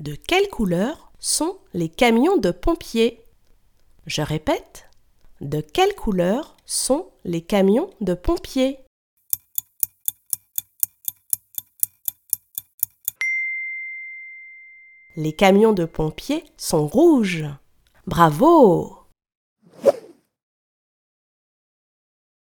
De quelle couleur sont les camions de pompiers? Je répète. De quelle couleur sont les camions de pompiers? Les camions de pompiers sont rouges. Bravo